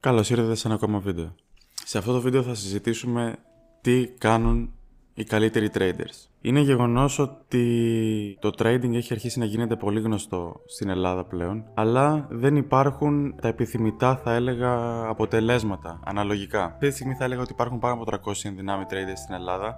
Καλώς ήρθατε σε ένα ακόμα βίντεο. Σε αυτό το βίντεο θα συζητήσουμε τι κάνουν οι καλύτεροι traders. Είναι γεγονός ότι το trading έχει αρχίσει να γίνεται πολύ γνωστό στην Ελλάδα πλέον, αλλά δεν υπάρχουν τα επιθυμητά θα έλεγα αποτελέσματα αναλογικά. Αυτή τη στιγμή θα έλεγα ότι υπάρχουν πάνω από 300 ενδυνάμει traders στην Ελλάδα,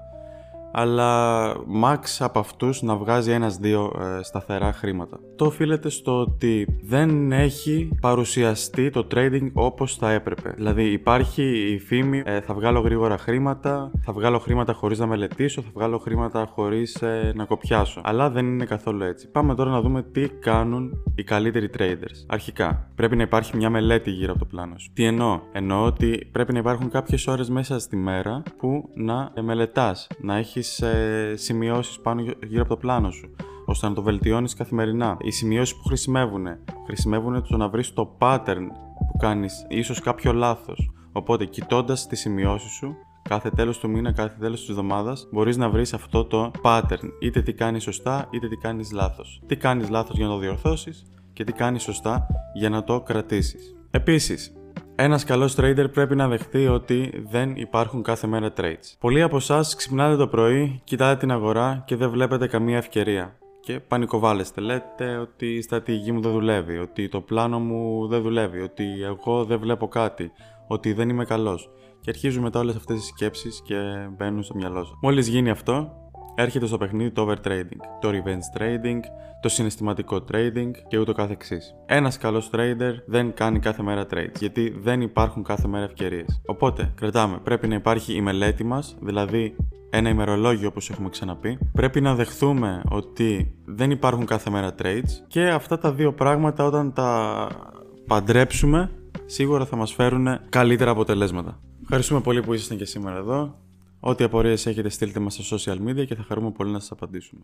αλλά max από αυτούς να βγάζει ένας-δύο ε, σταθερά χρήματα. Το οφείλεται στο ότι δεν έχει παρουσιαστεί το trading όπως θα έπρεπε. Δηλαδή υπάρχει η φήμη ε, θα βγάλω γρήγορα χρήματα, θα βγάλω χρήματα χωρίς να μελετήσω, θα βγάλω χρήματα χωρίς ε, να κοπιάσω. Αλλά δεν είναι καθόλου έτσι. Πάμε τώρα να δούμε τι κάνουν οι καλύτεροι traders. Αρχικά, πρέπει να υπάρχει μια μελέτη γύρω από το πλάνο σου. Τι εννοώ; Εννοώ ότι πρέπει να υπάρχουν κάποιες ώρες μέσα στη μέρα που να μελετάς, να έχεις έχει ε, σημειώσεις πάνω γύρω από το πλάνο σου, ώστε να το βελτιώνεις καθημερινά. Οι σημειώσεις που χρησιμεύουν, χρησιμεύουν το να βρεις το pattern που κάνεις, ίσως κάποιο λάθος. Οπότε, κοιτώντας τις σημειώσεις σου, κάθε τέλος του μήνα, κάθε τέλος της εβδομάδας μπορείς να βρεις αυτό το pattern είτε τι κάνεις σωστά είτε τι κάνεις λάθος τι κάνεις λάθος για να το διορθώσεις και τι κάνεις σωστά για να το κρατήσεις επίσης ένας καλός trader πρέπει να δεχτεί ότι δεν υπάρχουν κάθε μέρα trades. Πολλοί από εσάς ξυπνάτε το πρωί, κοιτάτε την αγορά και δεν βλέπετε καμία ευκαιρία. Και πανικοβάλλεστε. Λέτε ότι η στρατηγική μου δεν δουλεύει, ότι το πλάνο μου δεν δουλεύει, ότι εγώ δεν βλέπω κάτι, ότι δεν είμαι καλός. Και αρχίζουν μετά όλες αυτές τι σκέψεις και μπαίνουν στο μυαλό σας. Μόλις γίνει αυτό, έρχεται στο παιχνίδι το overtrading, το revenge trading, το συναισθηματικό trading και ούτω καθεξής. Ένας καλός trader δεν κάνει κάθε μέρα trades, γιατί δεν υπάρχουν κάθε μέρα ευκαιρίες. Οπότε, κρατάμε, πρέπει να υπάρχει η μελέτη μας, δηλαδή ένα ημερολόγιο όπως έχουμε ξαναπεί. Πρέπει να δεχθούμε ότι δεν υπάρχουν κάθε μέρα trades και αυτά τα δύο πράγματα όταν τα παντρέψουμε σίγουρα θα μας φέρουν καλύτερα αποτελέσματα. Ευχαριστούμε πολύ που ήσασταν και σήμερα εδώ. Ό,τι απορίες έχετε στείλτε μας στα social media και θα χαρούμε πολύ να σας απαντήσουμε.